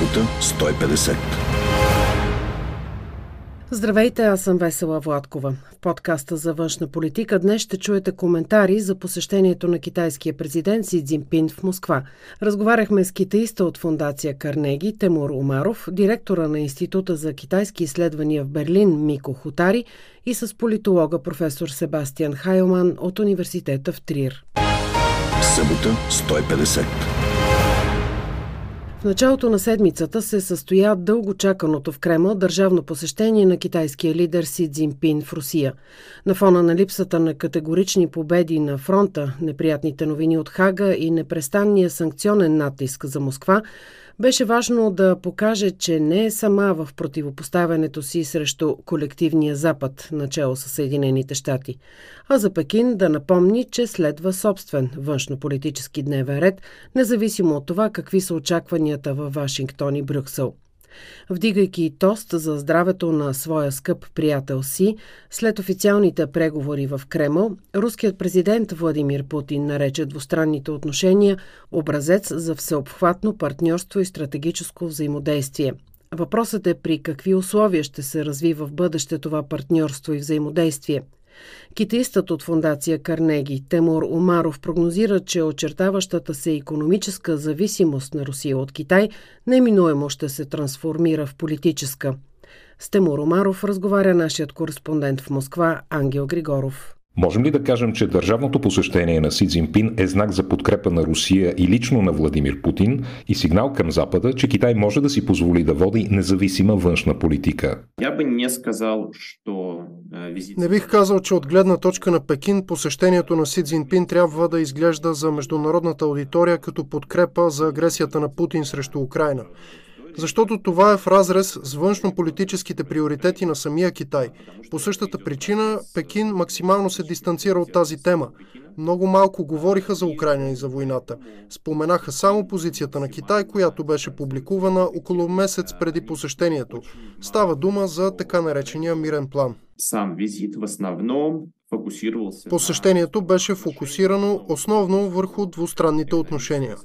Събота 150. Здравейте, аз съм Весела Владкова. В подкаста за външна политика днес ще чуете коментари за посещението на китайския президент Си Цзинпин в Москва. Разговаряхме с китаиста от фундация Карнеги Темур Умаров, директора на Института за китайски изследвания в Берлин Мико Хотари и с политолога професор Себастиан Хайлман от университета в Трир. Събота 150. В началото на седмицата се състоя дълго чаканото в Кремъл държавно посещение на китайския лидер Си Цзинпин в Русия. На фона на липсата на категорични победи на фронта, неприятните новини от Хага и непрестанния санкционен натиск за Москва, беше важно да покаже, че не е сама в противопоставянето си срещу колективния Запад, начало с Съединените щати, а за Пекин да напомни, че следва собствен външнополитически дневен ред, независимо от това какви са очакванията във Вашингтон и Брюксел. Вдигайки тост за здравето на своя скъп приятел си, след официалните преговори в Кремъл, руският президент Владимир Путин нарече двустранните отношения образец за всеобхватно партньорство и стратегическо взаимодействие. Въпросът е при какви условия ще се развива в бъдеще това партньорство и взаимодействие – Китаистът от фундация Карнеги Темур Умаров прогнозира, че очертаващата се економическа зависимост на Русия от Китай неминуемо ще се трансформира в политическа. С Темур Умаров разговаря нашият кореспондент в Москва Ангел Григоров. Можем ли да кажем, че държавното посещение на Си Цзинпин е знак за подкрепа на Русия и лично на Владимир Путин и сигнал към Запада, че Китай може да си позволи да води независима външна политика? Я би не сказал, що визит... Не бих казал, че от гледна точка на Пекин посещението на Си Цзинпин трябва да изглежда за международната аудитория като подкрепа за агресията на Путин срещу Украина защото това е в разрез с външно-политическите приоритети на самия Китай. По същата причина Пекин максимално се дистанцира от тази тема. Много малко говориха за Украина и за войната. Споменаха само позицията на Китай, която беше публикувана около месец преди посещението. Става дума за така наречения мирен план. Сам визит в основном Посещението беше фокусирано основно върху двустранните отношения.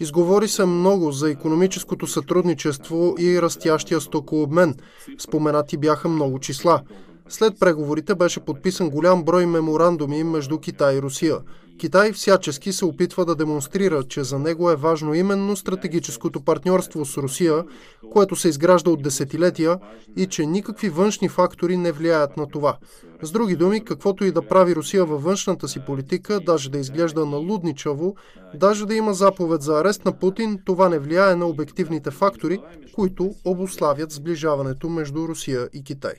Изговори се много за економическото сътрудничество и растящия стокообмен. Споменати бяха много числа. След преговорите беше подписан голям брой меморандуми между Китай и Русия. Китай всячески се опитва да демонстрира, че за него е важно именно стратегическото партньорство с Русия, което се изгражда от десетилетия и че никакви външни фактори не влияят на това. С други думи, каквото и да прави Русия във външната си политика, даже да изглежда налудничаво, даже да има заповед за арест на Путин, това не влияе на обективните фактори, които обославят сближаването между Русия и Китай.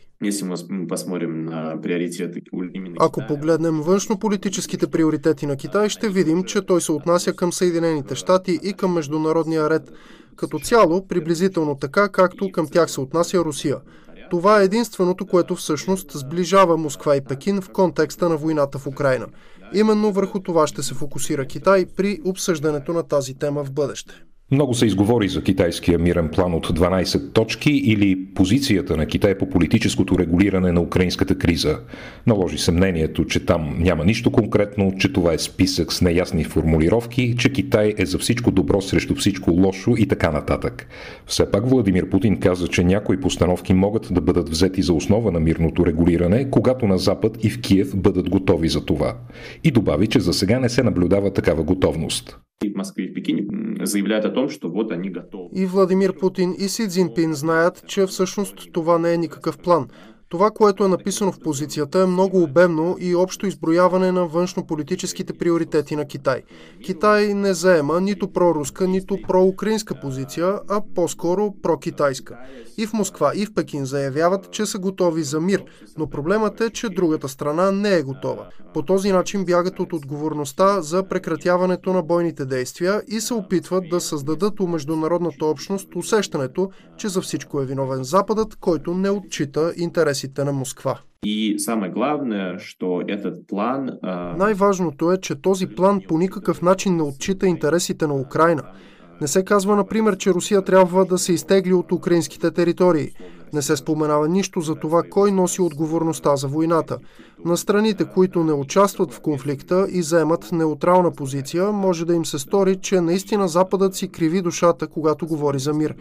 Ако погледнем външно-политическите приоритети на Китай, ще видим, че той се отнася към Съединените щати и към международния ред. Като цяло, приблизително така, както към тях се отнася Русия. Това е единственото, което всъщност сближава Москва и Пекин в контекста на войната в Украина. Именно върху това ще се фокусира Китай при обсъждането на тази тема в бъдеще. Много се изговори за китайския мирен план от 12 точки или позицията на Китай по политическото регулиране на украинската криза. Наложи се мнението, че там няма нищо конкретно, че това е списък с неясни формулировки, че Китай е за всичко добро срещу всичко лошо и така нататък. Все пак Владимир Путин каза, че някои постановки могат да бъдат взети за основа на мирното регулиране, когато на Запад и в Киев бъдат готови за това. И добави, че за сега не се наблюдава такава готовност. в Москве и в Пекине заявляют о том, что вот они готовы. И Владимир Путин и Си Цзинпин знаят, че всъщност това не е никакъв план. Това, което е написано в позицията е много обемно и общо изброяване на външно-политическите приоритети на Китай. Китай не заема нито проруска, нито проукраинска позиция, а по-скоро прокитайска. И в Москва, и в Пекин заявяват, че са готови за мир, но проблемът е, че другата страна не е готова. По този начин бягат от отговорността за прекратяването на бойните действия и се опитват да създадат у международната общност усещането, че за всичко е виновен Западът, който не отчита интересите на Москва. И самое главное, что этот план... Най-важното е, че този план по никакъв начин не отчита интересите на Украина. Не се казва, например, че Русия трябва да се изтегли от украинските територии. Не се споменава нищо за това кой носи отговорността за войната. На страните, които не участват в конфликта и заемат неутрална позиция, може да им се стори, че наистина Западът си криви душата, когато говори за мир.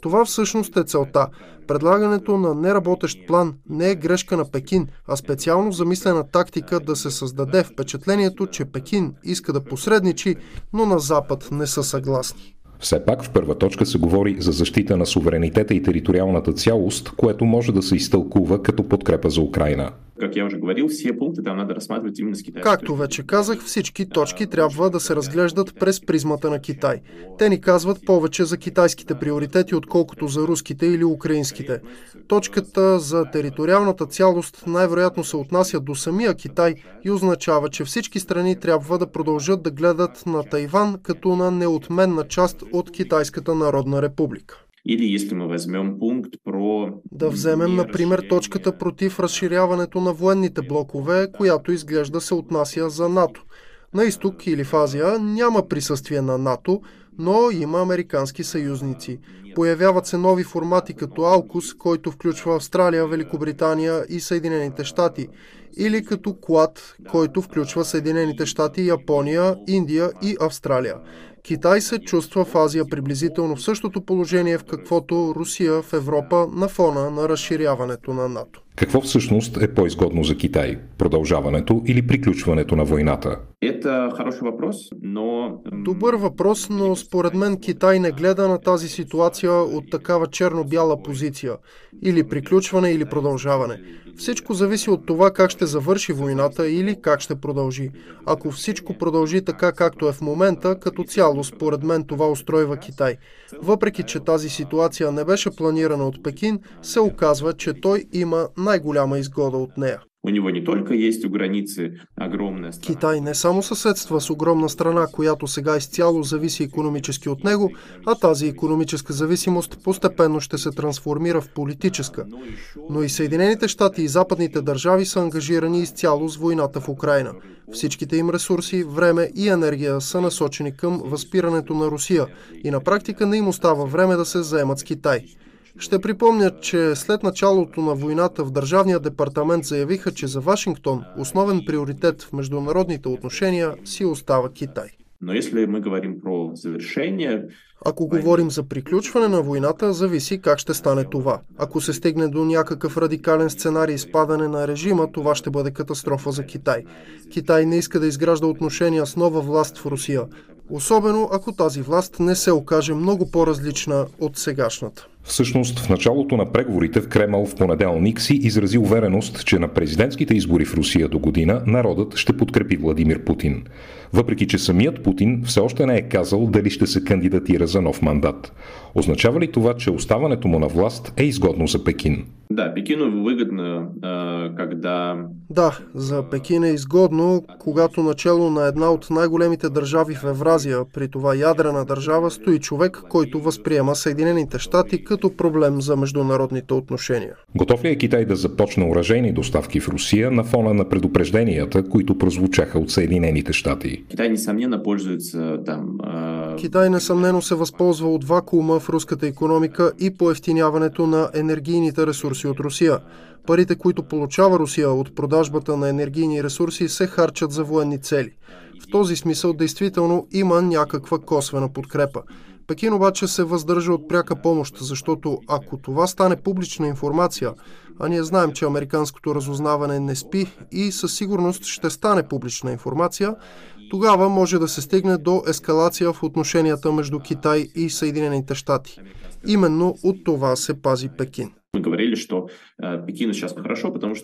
Това всъщност е целта. Предлагането на неработещ план не е грешка на Пекин, а специално замислена тактика да се създаде впечатлението, че Пекин иска да посредничи, но на Запад не са съгласни. Все пак в първа точка се говори за защита на суверенитета и териториалната цялост, което може да се изтълкува като подкрепа за Украина. Китайской Както вече казах, всички точки трябва да се разглеждат през призмата на Китай. Те ни казват повече за китайските приоритети, отколкото за руските или украинските. Точката за териториалната цялост най-вероятно се отнася до самия Китай и означава, че всички страни трябва да продължат да гледат на Тайван като на неотменна част от Китайската народна република. Или если мы возьмем пункт про... Да вземем, например, точката против разширяването на военните блокове, която изглежда се отнася за НАТО. На изток или в Азия няма присъствие на НАТО, но има американски съюзници. Появяват се нови формати като Алкус, който включва Австралия, Великобритания и Съединените щати, или като Куад, който включва Съединените щати, Япония, Индия и Австралия. Китай се чувства в Азия приблизително в същото положение, в каквото Русия в Европа на фона на разширяването на НАТО. Какво всъщност е по-изгодно за Китай? Продължаването или приключването на войната? Это хороший вопрос, но... Добър въпрос, но според мен Китай не гледа на тази ситуация от такава черно-бяла позиция. Или приключване, или продължаване. Всичко зависи от това как ще завърши войната или как ще продължи. Ако всичко продължи така както е в момента, като цяло според мен това устройва Китай. Въпреки, че тази ситуация не беше планирана от Пекин, се оказва, че той има най-голяма изгода от нея. У него не только есть у границы огромная страна. Китай не само съседства с огромна страна, която сега изцяло зависи економически от него, а тази економическа зависимост постепенно ще се трансформира в политическа. Но и Съединените щати и западните държави са ангажирани изцяло с войната в Украина. Всичките им ресурси, време и енергия са насочени към възпирането на Русия и на практика не им остава време да се заемат с Китай. Ще припомня, че след началото на войната в Държавния департамент заявиха, че за Вашингтон основен приоритет в международните отношения си остава Китай. Но если мы говорим про завершение, Ако говорим за приключване на войната, зависи как ще стане това. Ако се стигне до някакъв радикален сценарий спадане на режима, това ще бъде катастрофа за Китай. Китай не иска да изгражда отношения с нова власт в Русия, особено ако тази власт не се окаже много по-различна от сегашната. Всъщност, в началото на преговорите в Кремъл в понеделник си изрази увереност, че на президентските избори в Русия до година народът ще подкрепи Владимир Путин. Въпреки, че самият Путин все още не е казал дали ще се кандидатира за нов мандат. Означава ли това, че оставането му на власт е изгодно за Пекин? да, Пекину выгодно, э, когда Да, за Пекин е изгодно, когато начало на една от най-големите държави в Евразия, при това ядрена държава, стои човек, който възприема Съединените щати като проблем за международните отношения. Готов ли е Китай да започне уражейни доставки в Русия на фона на предупрежденията, които прозвучаха от Съединените щати? Китай, несомненно, пользуется там... Китай несъмнено се възползва от вакуума в руската економика и поевтиняването на енергийните ресурси от Русия. Парите, които получава Русия от продажбата на енергийни ресурси, се харчат за военни цели. В този смисъл действително има някаква косвена подкрепа. Пекин обаче се въздържа от пряка помощ, защото ако това стане публична информация, а ние знаем, че американското разузнаване не спи и със сигурност ще стане публична информация, тогава може да се стигне до ескалация в отношенията между Китай и Съединените щати. Именно от това се пази Пекин. Что...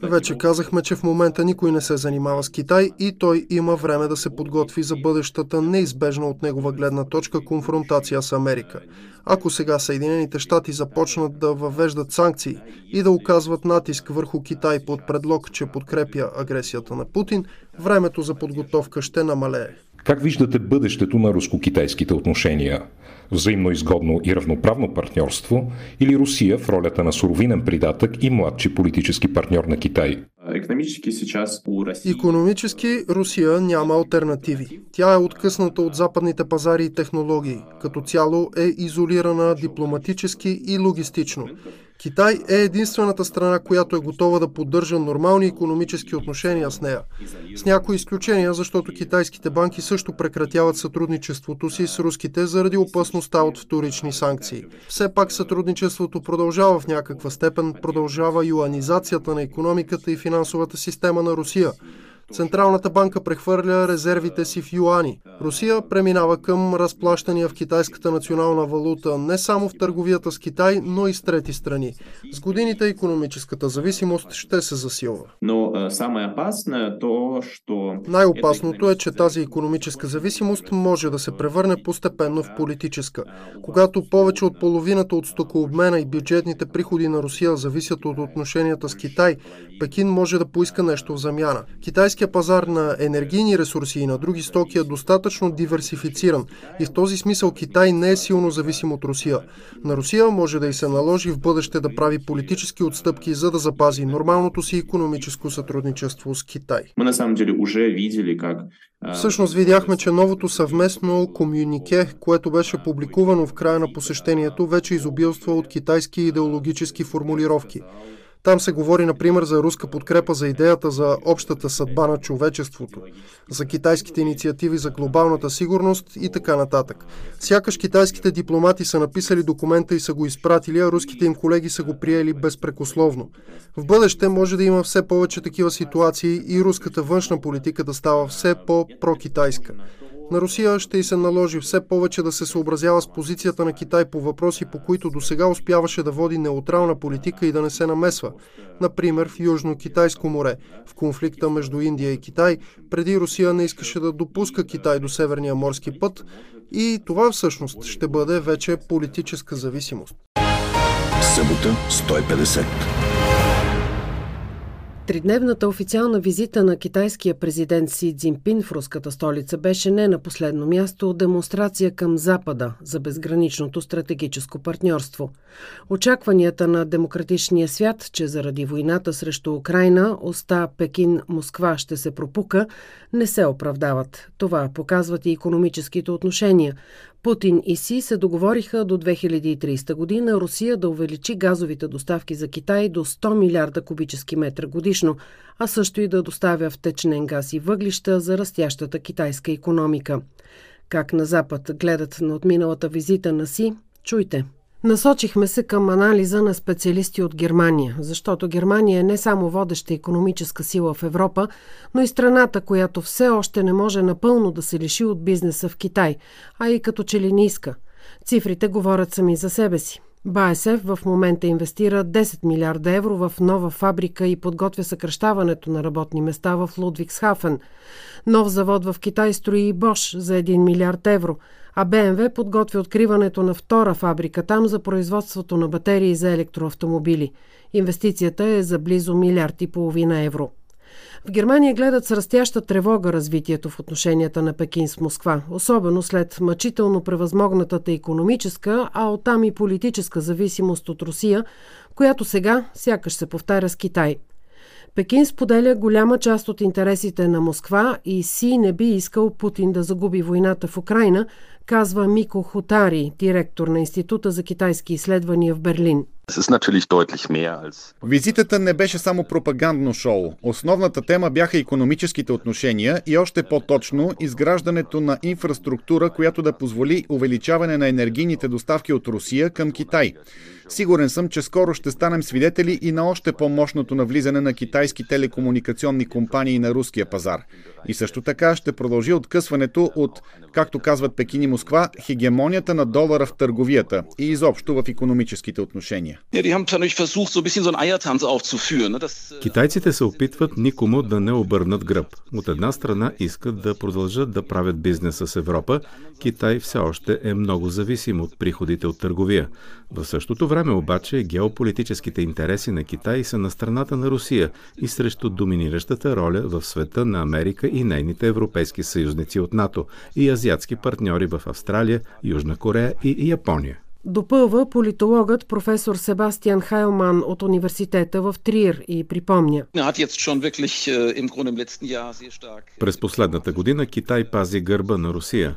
Вече казахме, че в момента никой не се занимава с Китай и той има време да се подготви за бъдещата неизбежна от негова гледна точка конфронтация с Америка. Ако сега Съединените щати започнат да въвеждат санкции и да оказват натиск върху Китай под предлог, че подкрепя агресията на Путин, времето за подготовка ще намалее. Как виждате бъдещето на руско-китайските отношения? Взаимно изгодно и равноправно партньорство или Русия в ролята на суровинен придатък и младши политически партньор на Китай? Економически сейчас у России... Економически Русия няма альтернативи. Тя е откъсната от западните пазари и технологии. Като цяло е изолирана дипломатически и логистично. Китай е единствената страна, която е готова да поддържа нормални економически отношения с нея. С някои изключения, защото китайските банки също прекратяват сътрудничеството си с руските заради опасността от вторични санкции. Все пак сътрудничеството продължава в някаква степен, продължава юанизацията на економиката и финансовата система на Русия – Централната банка прехвърля резервите си в юани. Русия преминава към разплащания в китайската национална валута не само в търговията с Китай, но и с трети страни. С годините економическата зависимост ще се засилва. Но самое опасное то, что... Най-опасното е, че тази економическа зависимост може да се превърне постепенно в политическа. Когато повече от половината от стокообмена и бюджетните приходи на Русия зависят от отношенията с Китай, Пекин може да поиска нещо в замяна. Китайския пазар на енергийни ресурси и на други стоки е достатъчно диверсифициран и в този смисъл Китай не е силно зависим от Русия. На Русия може да и се наложи в бъдеще да прави политически отстъпки, за да запази нормалното си економическо сътрудничество с Китай. Всъщност видяхме, че новото съвместно комюнике, което беше публикувано в края на посещението, вече изобилства от китайски идеологически формулировки. Там се говори, например, за руска подкрепа за идеята за общата съдба на човечеството, за китайските инициативи за глобалната сигурност и така нататък. Сякаш китайските дипломати са написали документа и са го изпратили, а руските им колеги са го приели безпрекословно. В бъдеще може да има все повече такива ситуации и руската външна политика да става все по-прокитайска. На Русия ще й се наложи все повече да се съобразява с позицията на Китай по въпроси, по които до сега успяваше да води неутрална политика и да не се намесва. Например, в Южно-Китайско море, в конфликта между Индия и Китай, преди Русия не искаше да допуска Китай до Северния морски път и това всъщност ще бъде вече политическа зависимост. Събота 150. Тридневната официална визита на китайския президент Си Цзинпин в руската столица беше не на последно място демонстрация към Запада за безграничното стратегическо партньорство. Очакванията на демократичния свят, че заради войната срещу Украина оста Пекин-Москва ще се пропука, не се оправдават. Това показват и економическите отношения. Путин и Си се договориха до 2030 година Русия да увеличи газовите доставки за Китай до 100 милиарда кубически метра годишно, а също и да доставя втечнен газ и въглища за растящата китайска економика. Как на Запад гледат на отминалата визита на Си, чуйте. Насочихме се към анализа на специалисти от Германия, защото Германия е не само водеща економическа сила в Европа, но и страната, която все още не може напълно да се лиши от бизнеса в Китай, а и като че ли не иска. Цифрите говорят сами за себе си. БАСФ в момента инвестира 10 милиарда евро в нова фабрика и подготвя съкръщаването на работни места в Лудвигсхафен. Нов завод в Китай строи и Бош за 1 милиард евро – а БМВ подготвя откриването на втора фабрика там за производството на батерии за електроавтомобили. Инвестицията е за близо милиард и половина евро. В Германия гледат с растяща тревога развитието в отношенията на Пекин с Москва, особено след мъчително превъзмогнатата економическа, а оттам и политическа зависимост от Русия, която сега сякаш се повтаря с Китай – Пекин споделя голяма част от интересите на Москва и Си не би искал Путин да загуби войната в Украина, казва Мико Хотари, директор на Института за китайски изследвания в Берлин. Визитата не беше само пропагандно шоу. Основната тема бяха економическите отношения и още по-точно изграждането на инфраструктура, която да позволи увеличаване на енергийните доставки от Русия към Китай. Сигурен съм, че скоро ще станем свидетели и на още по-мощното навлизане на китайски телекомуникационни компании на руския пазар. И също така ще продължи откъсването от, както казват Пекин и Москва, хегемонията на долара в търговията и изобщо в економическите отношения. Китайците се опитват никому да не обърнат гръб. От една страна искат да продължат да правят бизнес с Европа. Китай все още е много зависим от приходите от търговия. В същото време обаче геополитическите интереси на Китай са на страната на Русия и срещу доминиращата роля в света на Америка и нейните европейски съюзници от НАТО и азиатски партньори в Австралия, Южна Корея и Япония. Допълва политологът професор Себастиан Хайлман от университета в Триер и припомня. През последната година Китай пази гърба на Русия.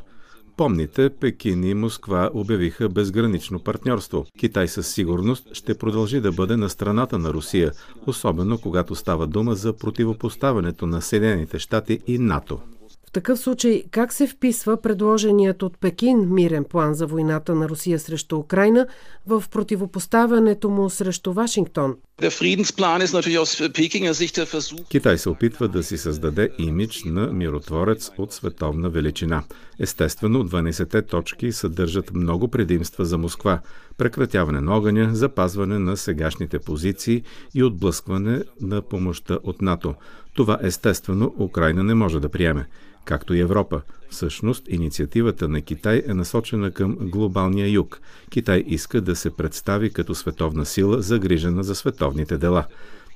Помните, Пекин и Москва обявиха безгранично партньорство. Китай със сигурност ще продължи да бъде на страната на Русия, особено когато става дума за противопоставянето на Съединените щати и НАТО. В такъв случай, как се вписва предложеният от Пекин мирен план за войната на Русия срещу Украина в противопоставянето му срещу Вашингтон? Китай се опитва да си създаде имидж на миротворец от световна величина. Естествено, 12-те точки съдържат много предимства за Москва. Прекратяване на огъня, запазване на сегашните позиции и отблъскване на помощта от НАТО. Това естествено Украина не може да приеме както и Европа. Всъщност, инициативата на Китай е насочена към глобалния юг. Китай иска да се представи като световна сила, загрижена за световните дела.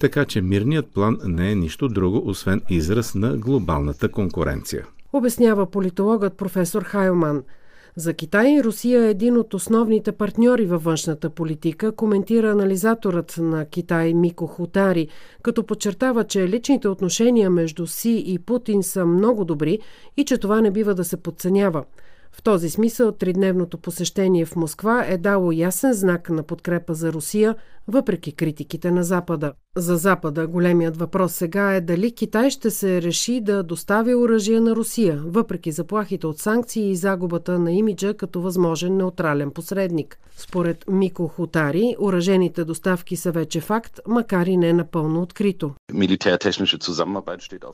Така че мирният план не е нищо друго, освен израз на глобалната конкуренция. Обяснява политологът професор Хайлман – за Китай Русия е един от основните партньори във външната политика, коментира анализаторът на Китай Мико Хутари, като подчертава, че личните отношения между Си и Путин са много добри и че това не бива да се подценява. В този смисъл тридневното посещение в Москва е дало ясен знак на подкрепа за Русия, въпреки критиките на Запада. За Запада големият въпрос сега е дали Китай ще се реши да достави оръжие на Русия, въпреки заплахите от санкции и загубата на имиджа като възможен неутрален посредник. Според Мико Хутари, оръжените доставки са вече факт, макар и не напълно открито.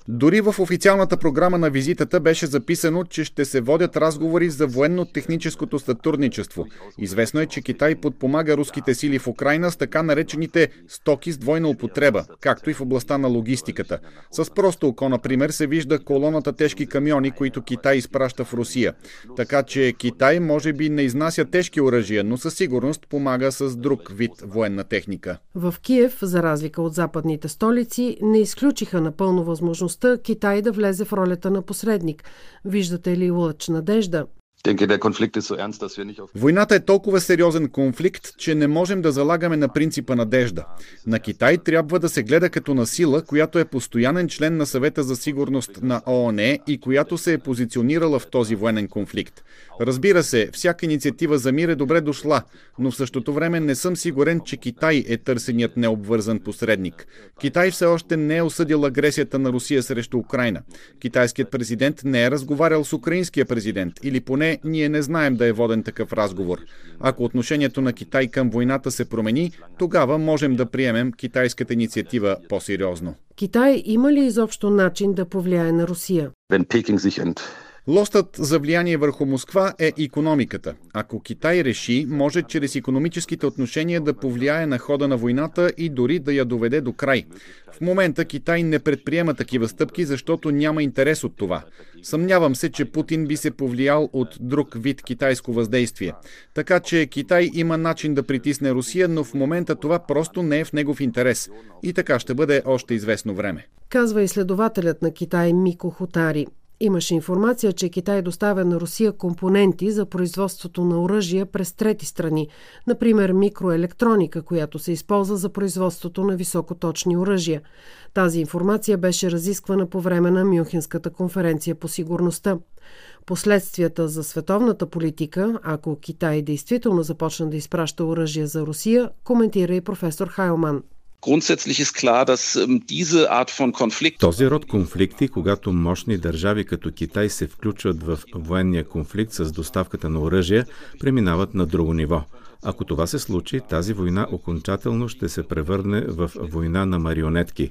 Дори в официалната програма на визитата беше записано, че ще се водят разговори за военно-техническото сътрудничество. Известно е, че Китай подпомага руските сили в Украина с така наречените стоки с двойна употреба, както и в областта на логистиката. С просто око, например, се вижда колоната тежки камиони, които Китай изпраща в Русия. Така че Китай може би не изнася тежки оръжия, но със сигурност помага с друг вид военна техника. В Киев, за разлика от западните столици, не изключиха напълно възможността Китай да влезе в ролята на посредник. Виждате ли лъч надежда? Войната е толкова сериозен конфликт, че не можем да залагаме на принципа надежда. На Китай трябва да се гледа като на сила, която е постоянен член на съвета за сигурност на ООН и която се е позиционирала в този военен конфликт. Разбира се, всяка инициатива за мир е добре дошла, но в същото време не съм сигурен, че Китай е търсеният необвързан посредник. Китай все още не е осъдил агресията на Русия срещу Украина. Китайският президент не е разговарял с украинския президент или поне ние не знаем да е воден такъв разговор. Ако отношението на Китай към войната се промени, тогава можем да приемем китайската инициатива по-сериозно. Китай има ли изобщо начин да повлияе на Русия? Лостът за влияние върху Москва е економиката. Ако Китай реши, може чрез економическите отношения да повлияе на хода на войната и дори да я доведе до край. В момента Китай не предприема такива стъпки, защото няма интерес от това. Съмнявам се, че Путин би се повлиял от друг вид китайско въздействие. Така че Китай има начин да притисне Русия, но в момента това просто не е в негов интерес. И така ще бъде още известно време. Казва изследователят на Китай Мико Хотари. Имаше информация, че Китай доставя на Русия компоненти за производството на оръжия през трети страни, например микроелектроника, която се използва за производството на високоточни оръжия. Тази информация беше разисквана по време на Мюнхенската конференция по сигурността. Последствията за световната политика, ако Китай действително започна да изпраща оръжия за Русия, коментира и професор Хайлман. Ähm, Този род конфликти, когато мощни държави като Китай се включват в военния конфликт с доставката на оръжия, преминават на друго ниво. Ако това се случи, тази война окончателно ще се превърне в война на марионетки,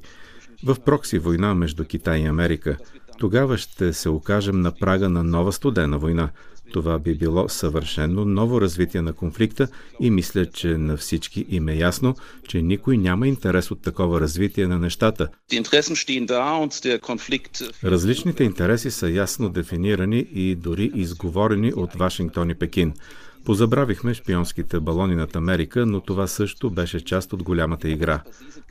в прокси война между Китай и Америка. Тогава ще се окажем на прага на нова студена война, това би било съвършено ново развитие на конфликта и мисля, че на всички им е ясно, че никой няма интерес от такова развитие на нещата. Различните интереси са ясно дефинирани и дори изговорени от Вашингтон и Пекин. Позабравихме шпионските балони над Америка, но това също беше част от голямата игра.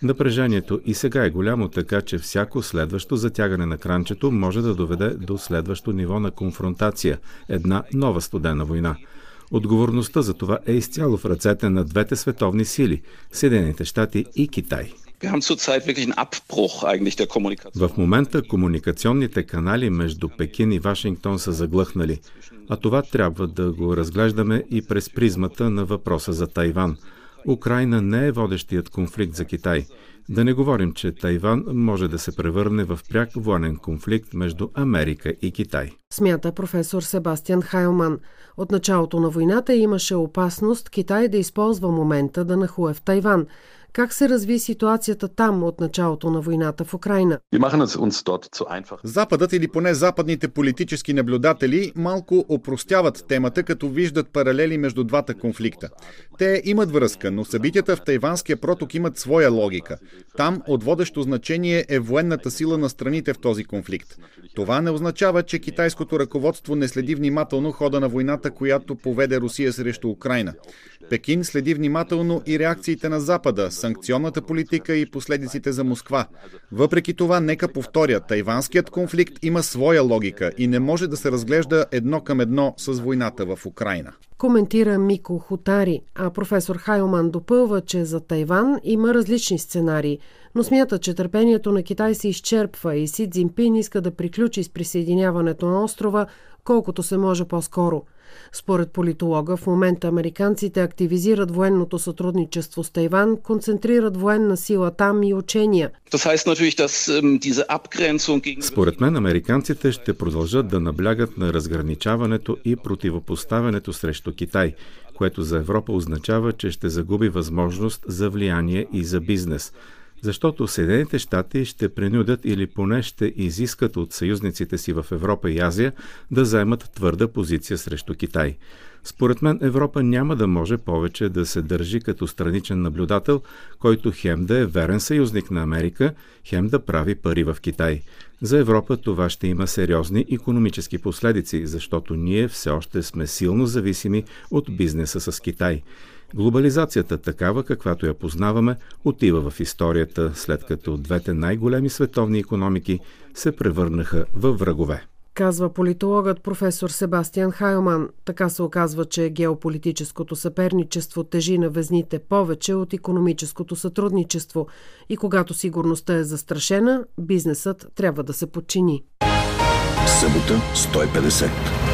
Напрежението и сега е голямо, така че всяко следващо затягане на кранчето може да доведе до следващо ниво на конфронтация, една нова студена война. Отговорността за това е изцяло в ръцете на двете световни сили – Съединените щати и Китай. В момента комуникационните канали между Пекин и Вашингтон са заглъхнали, а това трябва да го разглеждаме и през призмата на въпроса за Тайван. Украина не е водещият конфликт за Китай. Да не говорим, че Тайван може да се превърне в пряк военен конфликт между Америка и Китай. Смята професор Себастиан Хайлман. От началото на войната имаше опасност Китай да използва момента да нахуе в Тайван – как се разви ситуацията там от началото на войната в Украина? Западът или поне западните политически наблюдатели малко опростяват темата, като виждат паралели между двата конфликта. Те имат връзка, но събитията в Тайванския проток имат своя логика. Там от водещо значение е военната сила на страните в този конфликт. Това не означава, че китайското ръководство не следи внимателно хода на войната, която поведе Русия срещу Украина. Пекин следи внимателно и реакциите на Запада, санкционната политика и последиците за Москва. Въпреки това, нека повторя, тайванският конфликт има своя логика и не може да се разглежда едно към едно с войната в Украина. Коментира Мико Хотари, а професор Хайлман допълва, че за Тайван има различни сценарии, но смята, че търпението на Китай се изчерпва и Си Цзинпин иска да приключи с присъединяването на острова колкото се може по-скоро – според политолога, в момента американците активизират военното сътрудничество с Тайван, концентрират военна сила там и учения. Ähm, според мен, американците ще продължат да наблягат на разграничаването и противопоставянето срещу Китай, което за Европа означава, че ще загуби възможност за влияние и за бизнес – защото Съединените щати ще принудят или поне ще изискат от съюзниците си в Европа и Азия да заемат твърда позиция срещу Китай. Според мен Европа няма да може повече да се държи като страничен наблюдател, който хем да е верен съюзник на Америка, хем да прави пари в Китай. За Европа това ще има сериозни економически последици, защото ние все още сме силно зависими от бизнеса с Китай. Глобализацията, такава каквато я познаваме, отива в историята, след като двете най-големи световни економики се превърнаха в врагове. Казва политологът професор Себастиан Хайлман. Така се оказва, че геополитическото съперничество тежи на везните повече от економическото сътрудничество и когато сигурността е застрашена, бизнесът трябва да се подчини. Събота 150.